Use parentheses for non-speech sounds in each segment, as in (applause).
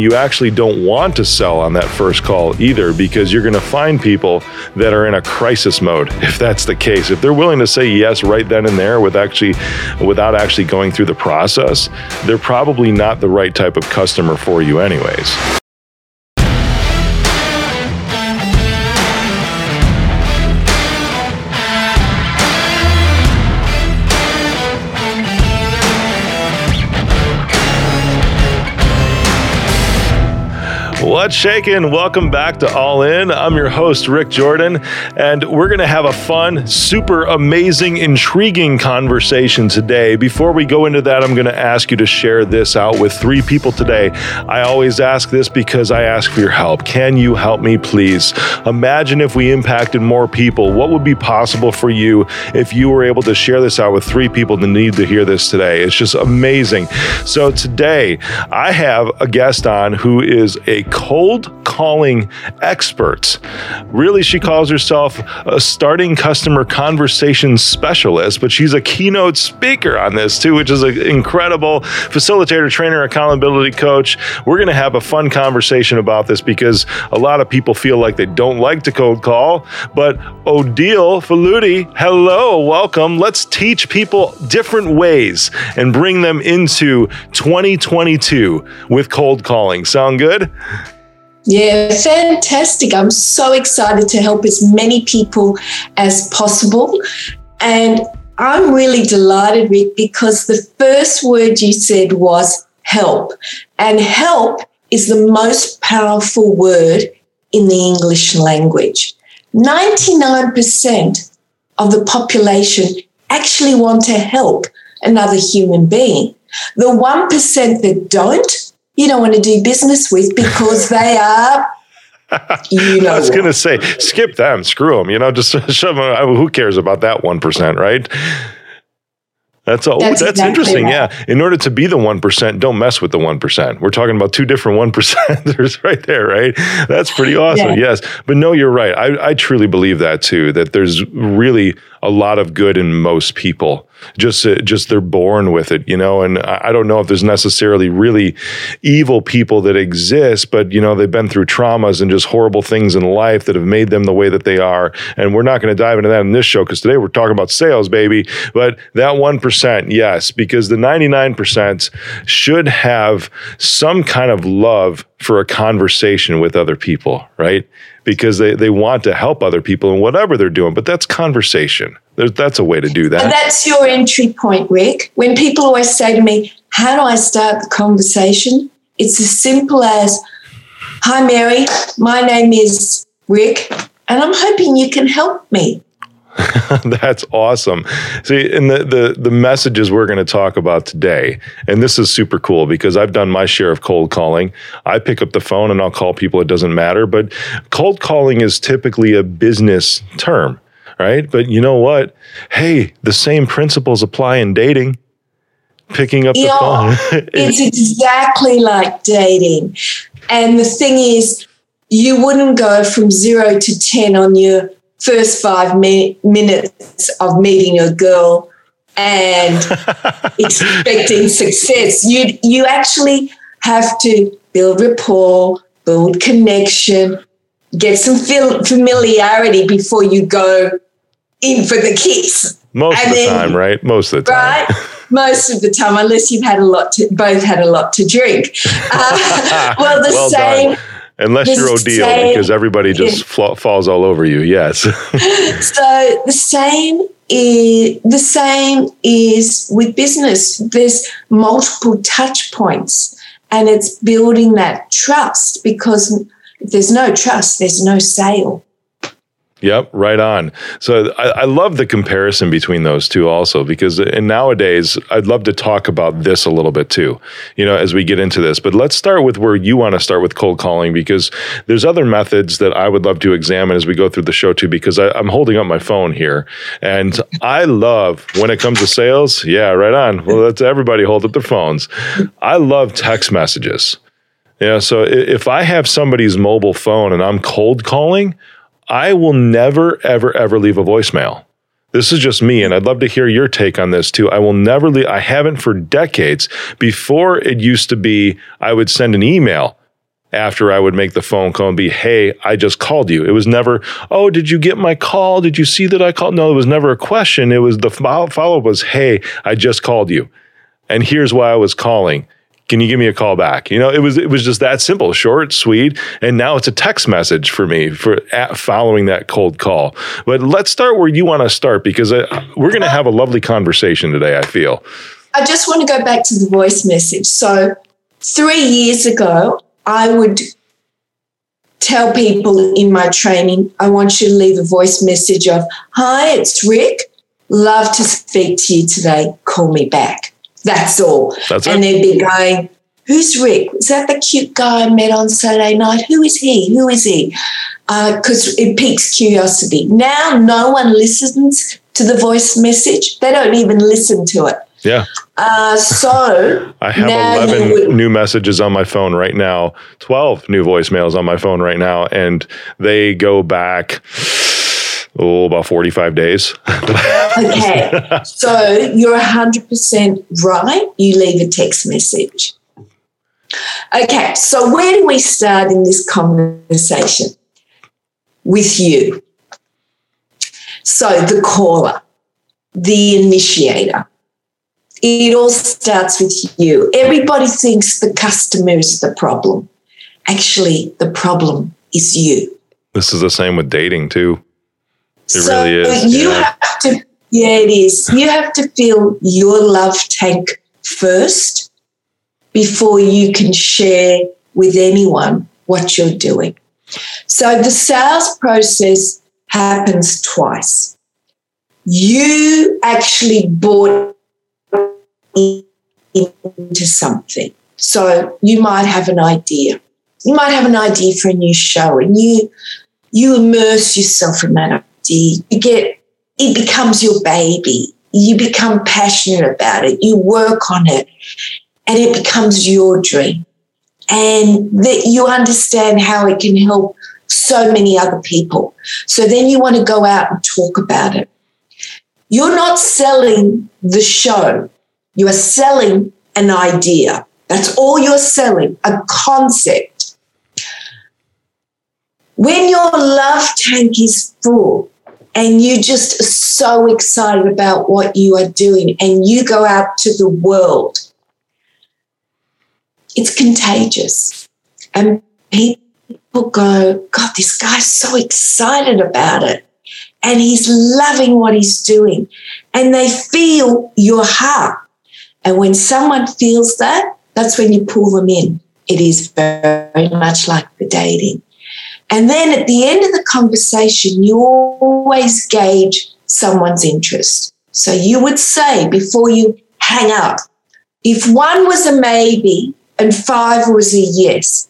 you actually don't want to sell on that first call either because you're going to find people that are in a crisis mode if that's the case. If they're willing to say yes right then and there with actually without actually going through the process they're probably not the right type of customer for you anyways What's shaking? Welcome back to All In. I'm your host, Rick Jordan, and we're going to have a fun, super amazing, intriguing conversation today. Before we go into that, I'm going to ask you to share this out with three people today. I always ask this because I ask for your help. Can you help me, please? Imagine if we impacted more people. What would be possible for you if you were able to share this out with three people that need to hear this today? It's just amazing. So, today, I have a guest on who is a cold calling experts. Really, she calls herself a starting customer conversation specialist, but she's a keynote speaker on this too, which is an incredible facilitator, trainer, accountability coach. We're going to have a fun conversation about this because a lot of people feel like they don't like to cold call. But Odile Faludi, hello, welcome. Let's teach people different ways and bring them into 2022 with cold calling. Sound good? Yeah, fantastic. I'm so excited to help as many people as possible. And I'm really delighted, Rick, because the first word you said was help. And help is the most powerful word in the English language. 99% of the population actually want to help another human being. The 1% that don't you don't want to do business with because they are you know, (laughs) I was going to say, skip them, screw them. You know, just (laughs) shove them. Who cares about that one percent, right? That's all. That's, that's exactly interesting. Right. Yeah. In order to be the 1%, don't mess with the 1%. We're talking about two different 1%ers (laughs) right there, right? That's pretty awesome. Yeah. Yes. But no, you're right. I, I truly believe that too, that there's really a lot of good in most people just uh, just they're born with it you know? And i don't know if there's necessarily really evil people that exist but you know they've been through traumas and just horrible things in life that have made them the way that they are. And we're not going to dive into that in this show because today we're talking about sales baby. But that 1% yes because the 99% should have some kind of love for a conversation with other people right because they, they want to help other people in whatever they're doing. But that's conversation. There's, that's a way to do that. And that's your entry point, Rick. When people always say to me, How do I start the conversation? It's as simple as, Hi, Mary. My name is Rick, and I'm hoping you can help me. (laughs) That's awesome. See, and the, the the messages we're going to talk about today, and this is super cool because I've done my share of cold calling. I pick up the phone and I'll call people. It doesn't matter, but cold calling is typically a business term, right? But you know what? Hey, the same principles apply in dating. Picking up the phone. (laughs) it's exactly like dating, and the thing is, you wouldn't go from zero to ten on your first five mi- minutes of meeting a girl and (laughs) expecting success. You you actually have to build rapport, build connection, get some familiarity before you go in for the kiss. Most and of the then, time, right? Most of the time. Right? Most of the time, unless you've had a lot to, both had a lot to drink. (laughs) Uh, (laughs) well, the well same. Done Unless you're Odile, because everybody just yeah. falls all over you. Yes. (laughs) so the same is the same is with business. There's multiple touch points, and it's building that trust because if there's no trust, there's no sale. Yep, right on. So I, I, love the comparison between those two also because and nowadays I'd love to talk about this a little bit too, you know, as we get into this. But let's start with where you want to start with cold calling because there's other methods that I would love to examine as we go through the show too. Because I, I'm holding up my phone here, and I love when it comes to sales. Yeah, right on. Well, let's everybody hold up their phones. I love text messages. Yeah, so if I have somebody's mobile phone and I'm cold calling, I will never, ever, ever leave a voicemail. This is just me, and I'd love to hear your take on this too. I will never leave, I haven't for decades. Before it used to be, I would send an email after I would make the phone call and be, hey, I just called you. It was never, oh, did you get my call? Did you see that I called? No, it was never a question. It was the follow up was, hey, I just called you. And here's why I was calling. Can you give me a call back? You know, it was it was just that simple, short, sweet, and now it's a text message for me for following that cold call. But let's start where you want to start because uh, we're going to have a lovely conversation today. I feel. I just want to go back to the voice message. So, three years ago, I would tell people in my training, I want you to leave a voice message of, Hi, it's Rick. Love to speak to you today. Call me back. That's all. That's and they'd be going, Who's Rick? Is that the cute guy I met on Saturday night? Who is he? Who is he? Because uh, it piques curiosity. Now, no one listens to the voice message, they don't even listen to it. Yeah. Uh, so (laughs) I have 11 would, new messages on my phone right now, 12 new voicemails on my phone right now, and they go back, oh, about 45 days. (laughs) okay. so you're 100% right. You leave a text message. Okay. So where do we start in this conversation? With you. So the caller, the initiator it all starts with you. Everybody thinks the customer is the problem. Actually, the problem is you. This is the same with dating too. It so really is. You yeah. have to, yeah, it is. You have to fill your love tank first before you can share with anyone what you're doing. So the sales process happens twice. You actually bought into something. So you might have an idea. You might have an idea for a new show and you you immerse yourself in that idea. You get it becomes your baby. You become passionate about it. You work on it and it becomes your dream. And that you understand how it can help so many other people. So then you want to go out and talk about it. You're not selling the show. You are selling an idea. That's all you're selling, a concept. When your love tank is full and you just so excited about what you are doing and you go out to the world, it's contagious. And people go, God, this guy's so excited about it. And he's loving what he's doing. And they feel your heart. And when someone feels that, that's when you pull them in. It is very much like the dating. And then at the end of the conversation, you always gauge someone's interest. So you would say before you hang up, if one was a maybe and five was a yes,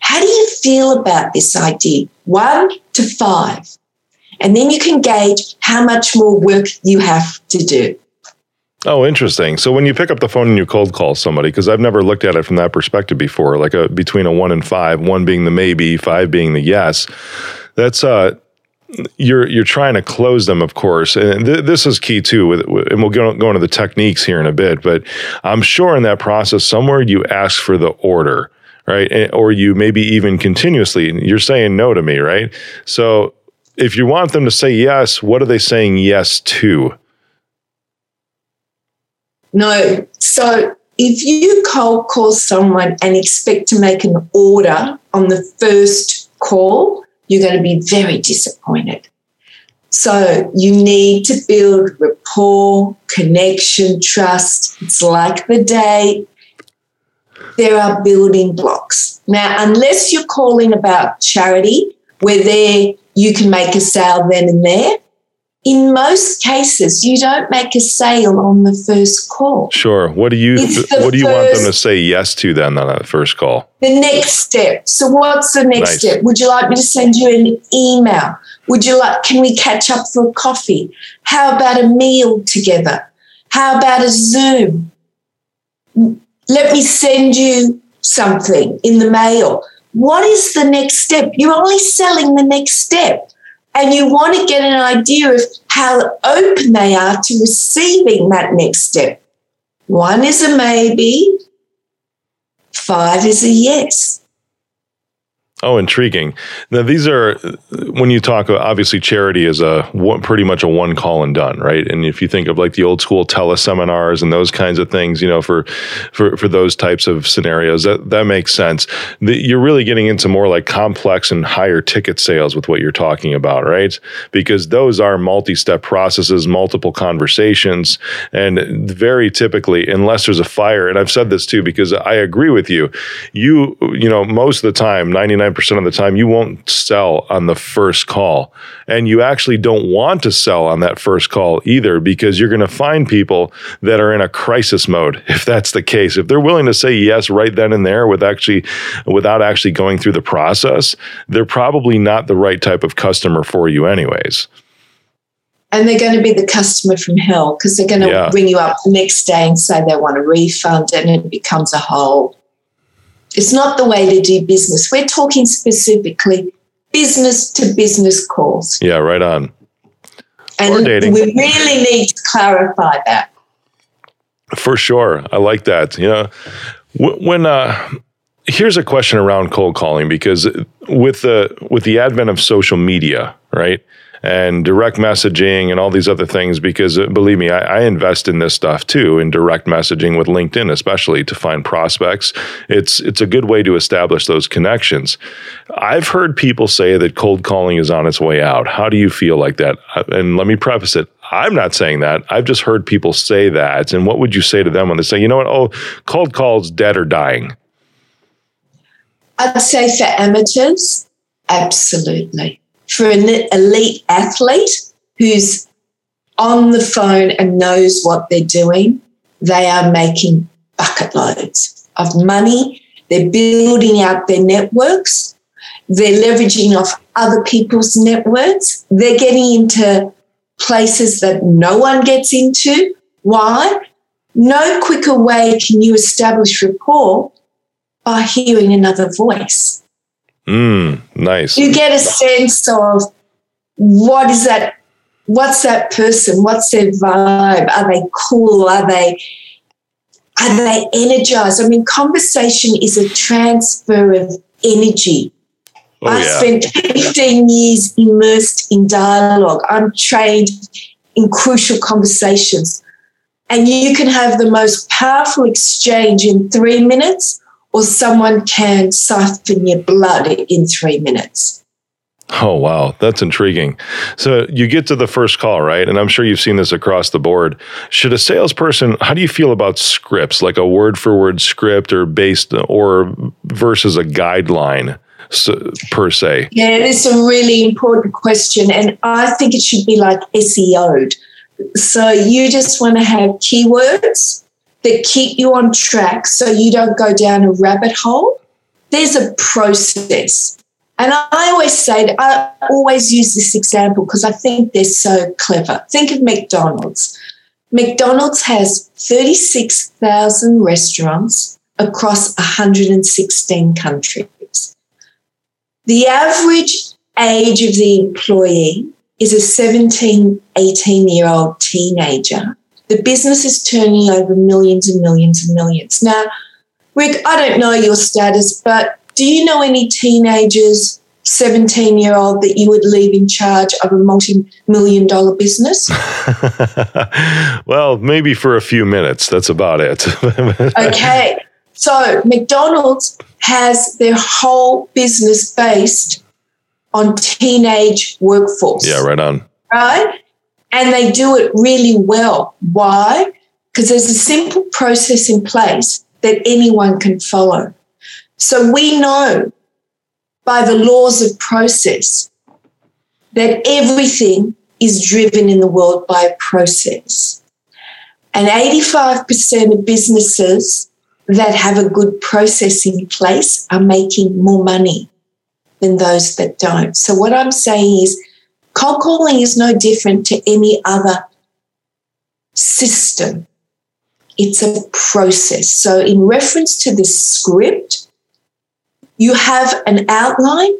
how do you feel about this idea? One to five. And then you can gauge how much more work you have to do. Oh, interesting. So when you pick up the phone and you cold call somebody, because I've never looked at it from that perspective before, like a between a one and five, one being the maybe, five being the yes. That's uh, you're you're trying to close them, of course, and th- this is key too. With, and we'll go, go into the techniques here in a bit, but I'm sure in that process somewhere you ask for the order, right, or you maybe even continuously you're saying no to me, right? So if you want them to say yes, what are they saying yes to? No. So if you cold call someone and expect to make an order on the first call, you're going to be very disappointed. So you need to build rapport, connection, trust. It's like the day. There are building blocks. Now, unless you're calling about charity, where there you can make a sale then and there, in most cases, you don't make a sale on the first call. Sure. What do you What do you want them to say yes to then on that first call? The next step. So, what's the next nice. step? Would you like me to send you an email? Would you like? Can we catch up for a coffee? How about a meal together? How about a Zoom? Let me send you something in the mail. What is the next step? You're only selling the next step and you want to get an idea of how open they are to receiving that next step. One is a maybe, five is a yes. Oh, intriguing. Now, these are when you talk. Obviously, charity is a pretty much a one call and done, right? And if you think of like the old school teleseminars and those kinds of things, you know, for for for those types of scenarios, that that makes sense. The, you're really getting into more like complex and higher ticket sales with what you're talking about, right? Because those are multi-step processes, multiple conversations, and very typically, unless there's a fire, and I've said this too because I agree with you. You you know, most of the time, ninety nine 99% of the time, you won't sell on the first call. And you actually don't want to sell on that first call either because you're going to find people that are in a crisis mode (laughs) if that's the case. If they're willing to say yes right then and there with actually without actually going through the process, they're probably not the right type of customer for you anyways and they're going to be the customer from hell because they're going to yeah. ring you up the next day and say they want a refund and it becomes a whole it's not the way to do business. We're talking specifically business to business calls. Yeah, right on. And we really need to clarify that. For sure. I like that. You know, when, uh, here's a question around cold calling because with the with the advent of social media, right? And direct messaging and all these other things because uh, believe me, I, I, invest in this stuff too in direct messaging with LinkedIn, especially to find prospects. It's it's a good way to establish those connections. I've heard people say that cold calling is on its way out. How do you feel like that? Uh, and let me preface it. I'm not saying that. I've just heard people say that. And what would you say to them when they say, you know what? Oh, cold calls dead or dying? I'd say for amateurs, absolutely for an elite athlete who's on the phone and knows what they're doing, they are making bucket loads of money. They're building out their networks. They're leveraging off other people's networks. They're getting into places that no one gets into. Why? No quicker way can you establish rapport by hearing another voice. Mm, nice. You get a sense of what is that? What's that person? What's their vibe? Are they cool? Are they are they energized? I mean, conversation is a transfer of energy. Oh, I yeah. spent 15 years immersed in dialogue. I'm trained in crucial conversations. And you can have the most powerful exchange in three minutes or someone can siphon your blood in three minutes. Oh, wow. That's intriguing. So you get to the first call, right? And I'm sure you've seen this across the board. Should a salesperson, how do you feel about scripts, like a word for word script or based or versus a guideline? So, per se? Yeah, it's a really important question. And I think it should be like SEO'd. So you just want to have keywords that keep you on track so you don't go down a rabbit hole. There's a process. And I always say, I always use this example because I think they're so clever. Think of McDonald's. McDonald's has 36,000 restaurants across 116 countries. The average age of the employee is a 17, 18 year old teenager the business is turning over millions and millions and millions. Now, Rick, I don't know your status, but do you know any teenagers, 17 year old, that you would leave in charge of a multi million dollar business? (laughs) well, maybe for a few minutes. That's about it. (laughs) okay. So, McDonald's has their whole business based on teenage workforce. Yeah, right on. Right? And they do it really well. Why? Because there's a simple process in place that anyone can follow. So we know by the laws of process that everything is driven in the world by a process. And 85% of businesses that have a good process in place are making more money than those that don't. So, what I'm saying is Cold calling is no different to any other system. It's a process. So, in reference to the script, you have an outline.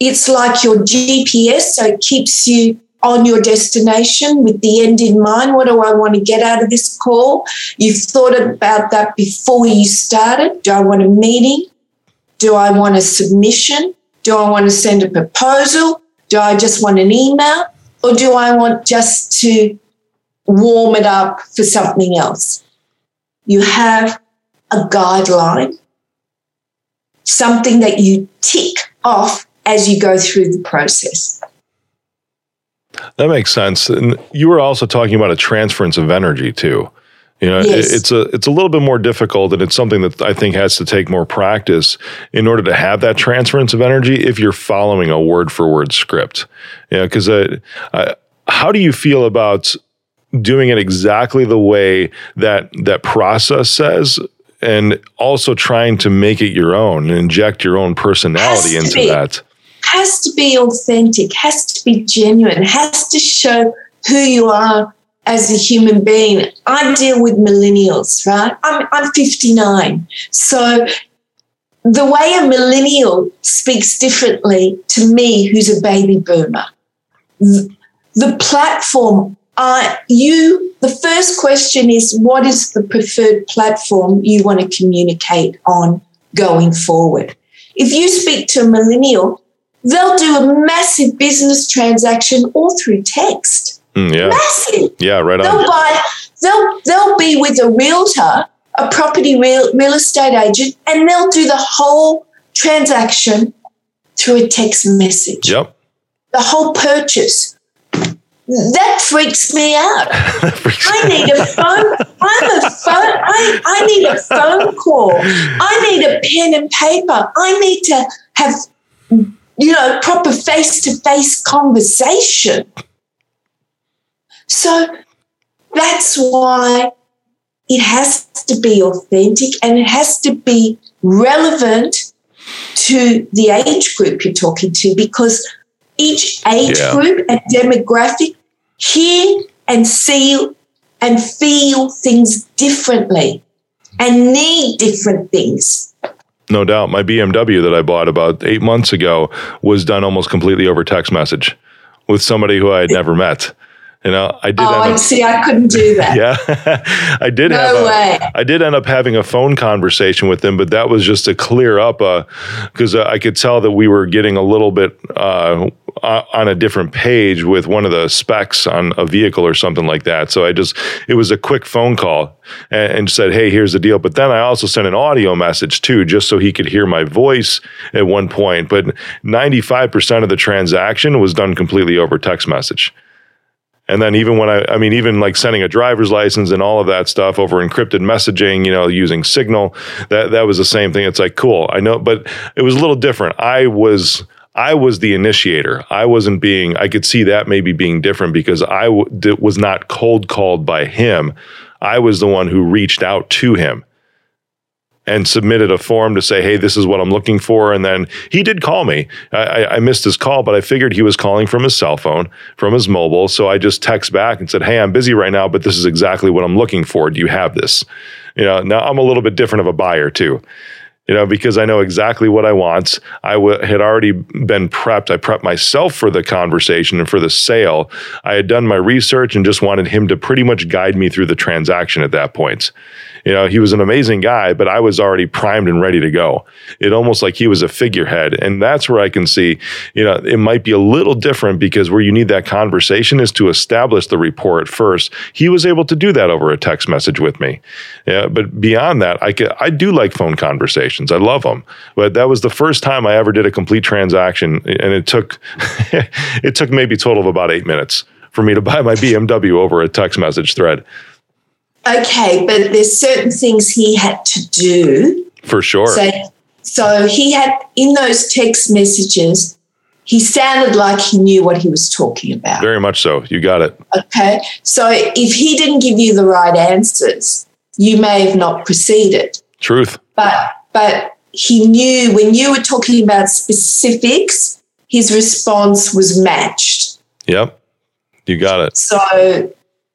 It's like your GPS, so it keeps you on your destination with the end in mind. What do I want to get out of this call? You've thought about that before you started. Do I want a meeting? Do I want a submission? Do I want to send a proposal? Do I just want an email? Or do I want just to warm it up for something else? You have a guideline, something that you tick off as you go through the process. That makes sense. And you were also talking about a transference of energy too. You know, yes. it's a it's a little bit more difficult, and it's something that I think has to take more practice in order to have that transference of energy. If you're following a word for word script, you know, because how do you feel about doing it exactly the way that that process says, and also trying to make it your own and inject your own personality into be. that? Has to be authentic. Has to be genuine. Has to show who you are as a human being. I deal with millennials, right? I'm, I'm 59. So the way a millennial speaks differently to me, who's a baby boomer, the platform, uh, you, the first question is what is the preferred platform you want to communicate on going forward? If you speak to a millennial, they'll do a massive business transaction all through text. Mm, yeah. Massive. Yeah, right on. They'll buy, they'll they'll be with a realtor, a property real real estate agent, and they'll do the whole transaction through a text message. Yep. The whole purchase. That freaks me out. (laughs) freaks I need a phone. I'm a phone. I, I need a phone call. I need a pen and paper. I need to have, you know, proper face to face conversation. So that's why it has to be authentic and it has to be relevant to the age group you're talking to because each age yeah. group and demographic hear and see and feel things differently and need different things. No doubt. My BMW that I bought about eight months ago was done almost completely over text message with somebody who I had never met. You know, I did. Oh, up, see, I couldn't do that. (laughs) Yeah, I did no have. A, way. I did end up having a phone conversation with them, but that was just to clear up, because uh, I could tell that we were getting a little bit uh, on a different page with one of the specs on a vehicle or something like that. So I just, it was a quick phone call and, and said, "Hey, here's the deal." But then I also sent an audio message too, just so he could hear my voice at one point. But 95% of the transaction was done completely over text message. And then even when I, I mean, even like sending a driver's license and all of that stuff over encrypted messaging, you know, using Signal, that that was the same thing. It's like cool, I know, but it was a little different. I was. I was the initiator. I wasn't being, I could see that maybe being different because I was not cold called by him. I was the one who reached out to him and submitted a form to say, "Hey, this is what I'm looking for." And then he did call me. I, I, missed his call, but I figured he was calling from his cell phone, from his mobile. So I just text back and said, "Hey, I'm busy right now, but this is exactly what I'm looking for. Do you have this?" You know, now I'm a little bit different of a buyer too. You know, because I know exactly what I want. I w- had already been prepped. I prepped myself for the conversation and for the sale. I had done my research and just wanted him to pretty much guide me through the transaction at that point. You know, he was an amazing guy, but I was already primed and ready to go. It almost like he was a figurehead. And that's where I can see, you know, it might be a little different because where you need that conversation is to establish the report first. He was able to do that over a text message with me. Yeah, but beyond that, I could, I do like phone conversations. I love them. But that was the first time I ever did a complete transaction and it took (laughs) it took maybe a total of about 8 minutes for me to buy my BMW over a text message thread. Okay, but there's certain things he had to do. For sure. So, so he had in those text messages, he sounded like he knew what he was talking about. Very much so. You got it. Okay. So if he didn't give you the right answers, you may have not proceeded. Truth. But but he knew when you were talking about specifics, his response was matched. Yep. You got it. So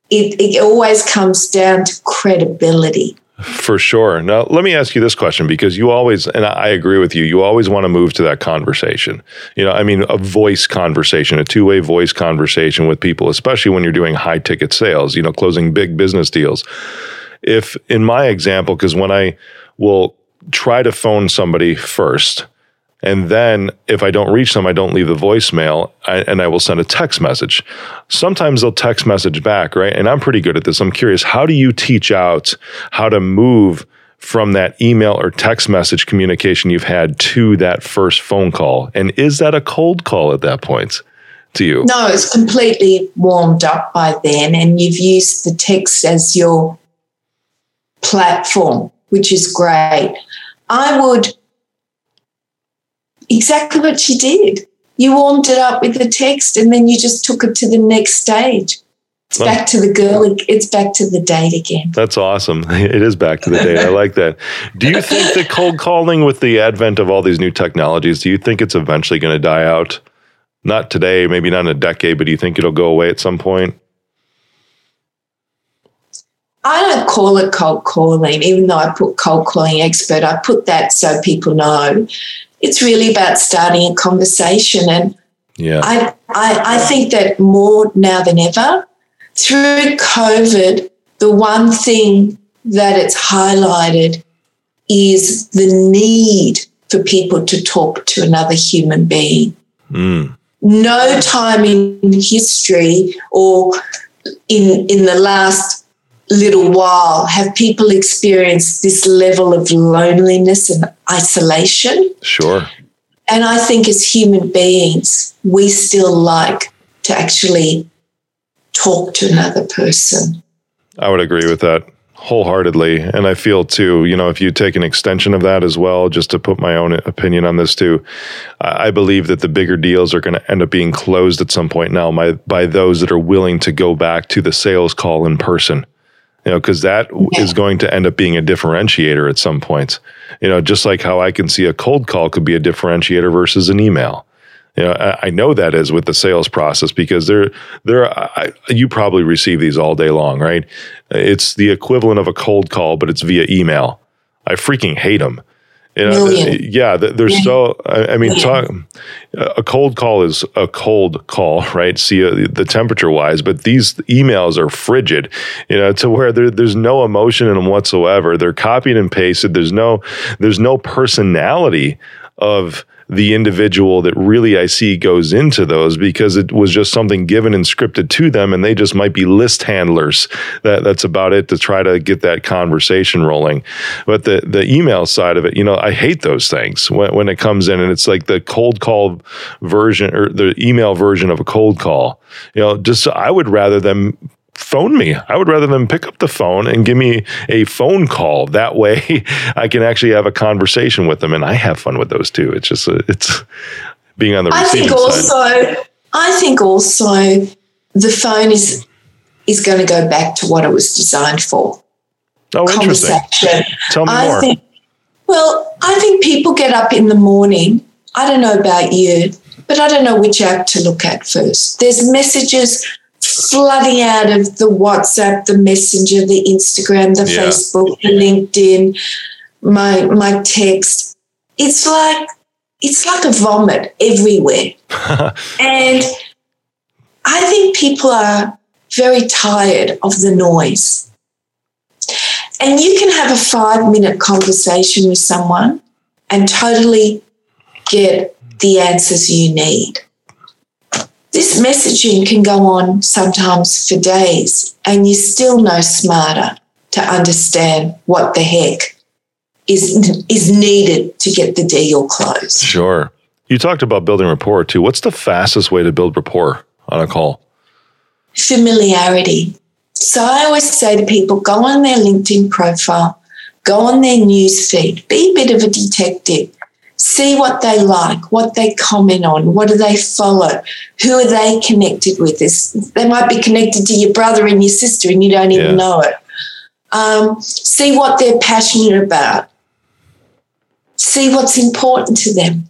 it, it always comes down to credibility. For sure. Now, let me ask you this question because you always, and I agree with you, you always want to move to that conversation. You know, I mean, a voice conversation, a two way voice conversation with people, especially when you're doing high ticket sales, you know, closing big business deals. If, in my example, because when I will try to phone somebody first, And then if I don't reach them, I don't leave the voicemail and I will send a text message. Sometimes they'll text message back, right? And I'm pretty good at this. I'm curious, how do you teach out how to move from that email or text message communication you've had to that first phone call? And is that a cold call at that point to you? No, it's completely warmed up by then, and you've used the text as your platform, which is great. I would exactly what she did. You warmed it up with the text and then you just took it to the next stage. It's back to the girl. It's back to the date again. That's awesome. (laughs) It is back to the date. I like that. Do you think that cold calling, with the advent of all these new technologies, do you think it's eventually going to die out? Not today, maybe not in a decade, but do you think it'll go away at some point? I don't call it cold calling, even though I put cold calling expert. I put that so people know. It's really about starting a conversation. And yeah. I, I, I think that more now than ever, through COVID, the one thing that it's highlighted is the need for people to talk to another human being. Mm. No time in history or in in the last little while have people experienced this level of loneliness and isolation. Sure. And I think as human beings, we still like to actually talk to another person. I would agree with that wholeheartedly. And I feel too, you know, if you take an extension of that as well, just to put my own opinion on this too, I believe that the bigger deals are going to end up being closed at some point now by, by those that are willing to go back to the sales call in person you know, because that yeah. is going to end up being a differentiator at some point. You know, just like how I can see a cold call could be a differentiator versus an email. You know, I, I know that is with the sales process because they're they're I, you probably receive these all day long, right? It's the equivalent of a cold call, but it's via email. I freaking hate them. You know, yeah, they're so. I mean, talk, a cold call is a cold call, (laughs) right? See uh, the temperature wise, but these emails are frigid, you know, to where there, there's no emotion in them whatsoever. They're copied and pasted. There's no, there's no personality of the individual that really I see goes into those because it was just something given and scripted to them, and they just might be list handlers. That that's about it to try to get that conversation rolling. But the the email side of it, you know, I hate those things when when it comes in and it's like the cold call version or the email version of a cold call. You know, just I would rather them phone me. I would rather them pick up the phone and give me a phone call. That way (laughs) I can actually have a conversation with them and I have fun with those too. It's just, a, it's being on the I think also, side. I think also the phone is, is going to go back to what it was designed for. Oh, interesting. Tell me I more. Think, well, I think people get up in the morning. I don't know about you, but I don't know which app to look at first. There's messages flooding out of the WhatsApp, the Messenger, the Instagram, the yeah. Facebook, the LinkedIn, my my text. It's like it's like a vomit everywhere. (laughs) and I think people are very tired of the noise. And you can have a five minute conversation with someone and totally get the answers you need this messaging can go on sometimes for days, and you're still no smarter to understand what the heck is is needed to get the deal closed. Sure. You talked about building rapport too. What's the fastest way to build rapport on a call? Familiarity. So I always say to people, go on their LinkedIn profile, go on their news feed, be a bit of a detective see what they like, what they comment on, what do they follow, who are they connected with. This they might be connected to your brother and your sister, and you don't even yeah. know it. Um, see what they're passionate about. See what's important to them.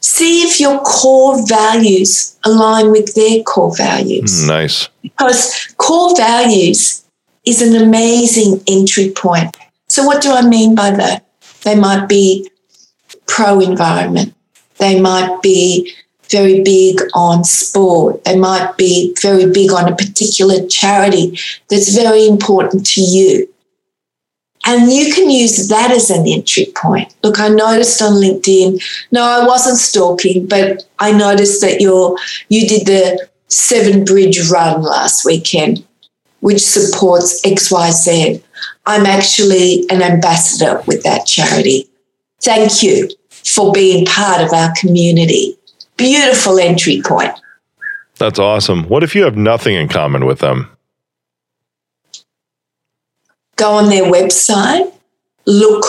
See if your core values align with their core values. Mm, nice. Because core values is an amazing entry point. So, what do I mean by that? They might be pro environment. They might be very big on sport. They might be very big on a particular charity that's very important to you. And you can use that as an entry point. Look, I noticed on LinkedIn, no, I wasn't stalking, but I noticed that you're, you did the Seven Bridge run last weekend, which supports XYZ. I'm actually an ambassador with that charity. Thank you for being part of our community. Beautiful entry point. That's awesome. What if you have nothing in common with them? Go on their website, look,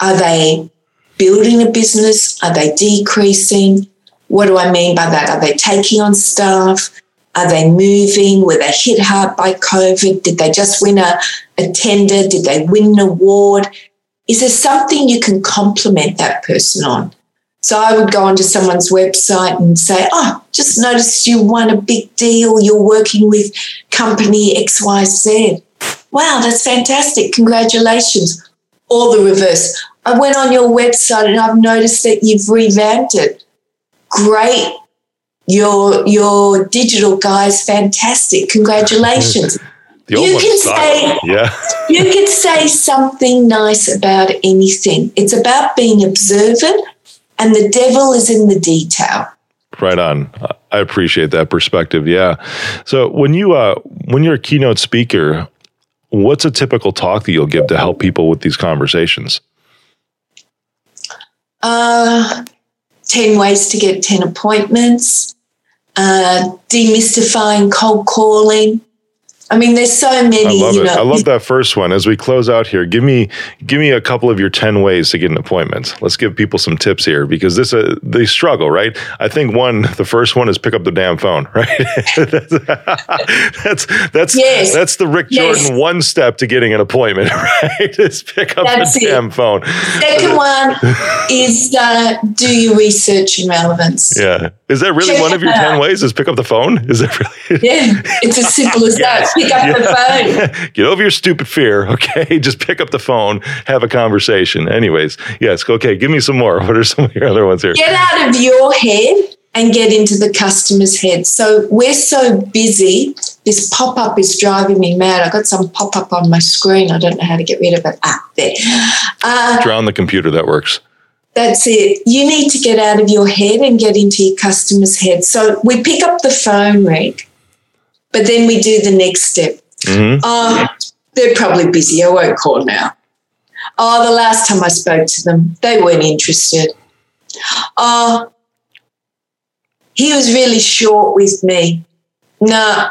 are they building a business? Are they decreasing? What do I mean by that? Are they taking on staff? Are they moving? Were they hit hard by COVID? Did they just win a, a tender? Did they win an award? Is there something you can compliment that person on? So I would go onto someone's website and say, Oh, just noticed you won a big deal. You're working with company XYZ. Wow, that's fantastic. Congratulations. Or the reverse. I went on your website and I've noticed that you've revamped it. Great. Your your digital guy is fantastic. Congratulations. The you can say yeah. you can say something nice about anything. It's about being observant and the devil is in the detail. Right on. I appreciate that perspective. Yeah. So when you uh when you're a keynote speaker, what's a typical talk that you'll give to help people with these conversations? Uh 10 ways to get 10 appointments, uh, demystifying cold calling, I mean, there's so many. I love it. Know, I love that first one. As we close out here, give me give me a couple of your ten ways to get an appointment. Let's give people some tips here because this uh, they struggle, right? I think one, the first one is pick up the damn phone, (laughs) right? that's that's yes. that's the Rick Jordan yes. one step to getting an appointment, (laughs) right? is pick up that's the it. damn phone. Second one is uh, do your research and relevance. Yeah, is that really Check one of your ten ways? Is pick up the phone? Is that really? Yeah, it's as simple as (laughs) that pick up the phone. (laughs) Get over your stupid fear, okay? (laughs) Just pick up the phone, have a conversation. Anyways, yes, okay, give me some more. (laughs) What are some of your other ones here? Get out of your head and get into the customer's head. So we're so busy. This pop up is driving me mad. I got some pop up on my screen. I don't know how to get rid of it. Ah, there. Uh, Drown the computer. That works. That's it. You need to get out of your head and get into your customer's head. So we pick up the phone, Rick, but then we do the next step. Mm-hmm. Oh, they're probably busy. I won't call now. Oh, the last time I spoke to them, they weren't interested. Oh, he was really short with me. Nah.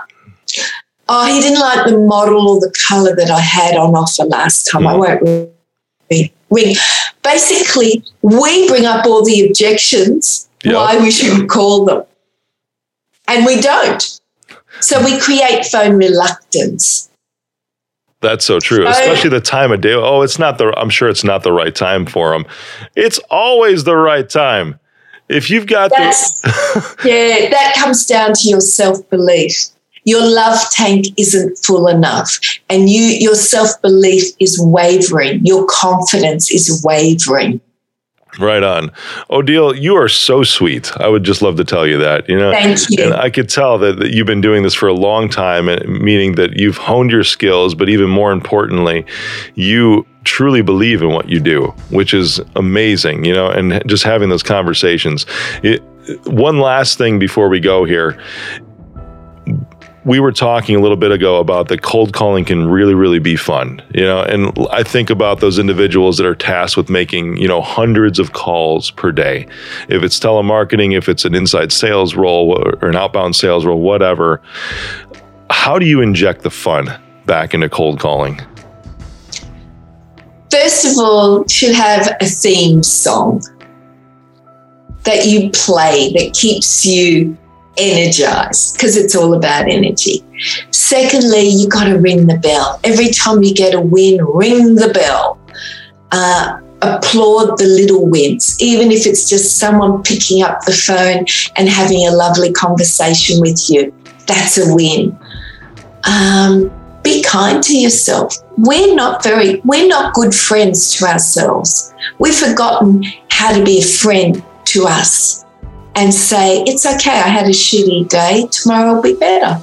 Oh, he didn't like the model or the color that I had on offer last time. Mm-hmm. I won't ring. Basically, we bring up all the objections yep. why we shouldn't call them. And we don't. So we create phone reluctance. That's so true, especially the time of day. Oh, it's not the. I'm sure it's not the right time for them. It's always the right time. If you've got the (laughs) yeah, that comes down to your self belief. Your love tank isn't full enough, and you your self belief is wavering. Your confidence is wavering. Right on. Odile, you are so sweet. I would just love to tell you that. You know, Thank you. And I could tell that, that you've been doing this for a long time, meaning that you've honed your skills, but even more importantly, you truly believe in what you do, which is amazing, you know, and just having those conversations. It, one last thing before we go here we were talking a little bit ago about that cold calling can really really be fun you know? And i think about those individuals that are tasked with making you know hundreds of calls per day. If it's telemarketing if it's an inside sales role or an outbound sales role whatever how do you inject the fun back into cold calling? First of all should have a theme song that you play that keeps you energized because it's all about energy. Secondly, you got to ring the bell. Every time you get a win, ring the bell. Uh, applaud the little wins, even if it's just someone picking up the phone and having a lovely conversation with you. That's a win. Um, be kind to yourself. We're not very, we're not good friends to ourselves. We've forgotten how to be a friend to us and say, it's okay, I had a shitty day, tomorrow will be better.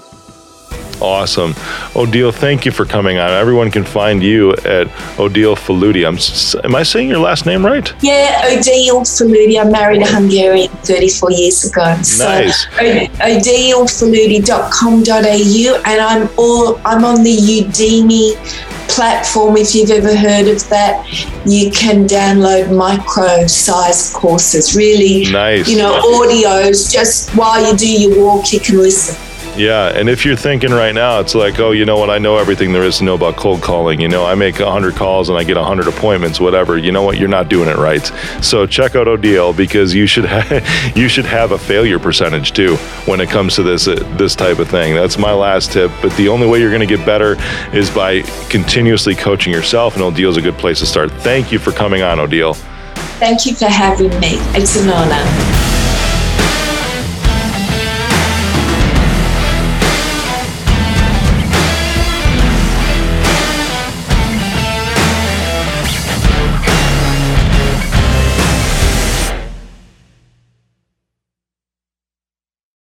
Awesome. Odile, thank you for coming on. Everyone can find you at Odile Faludi. I'm, am I saying your last name right? Yeah, Odile Faludi. I married a Hungarian 34 years ago. So nice. odilefaludi.com.au and I'm all I'm on the Udemy platform if you've ever heard of that you can download micro sized courses. Really nice. you know audios just while you do your walk you can listen yeah, and if you're thinking right now, it's like, oh, you know what? I know everything there is to know about cold calling. You know, I make 100 calls and I get 100 appointments, whatever. You know what? You're not doing it right. So check out Odile because you should (laughs) ha- you should have a failure percentage too when it comes to this uh, this type of thing. That's my last tip. But the only way you're going to get better is by continuously coaching yourself, and Odile's a good place to start. Thank you for coming on, Odile. Thank you for having me. It's an honor.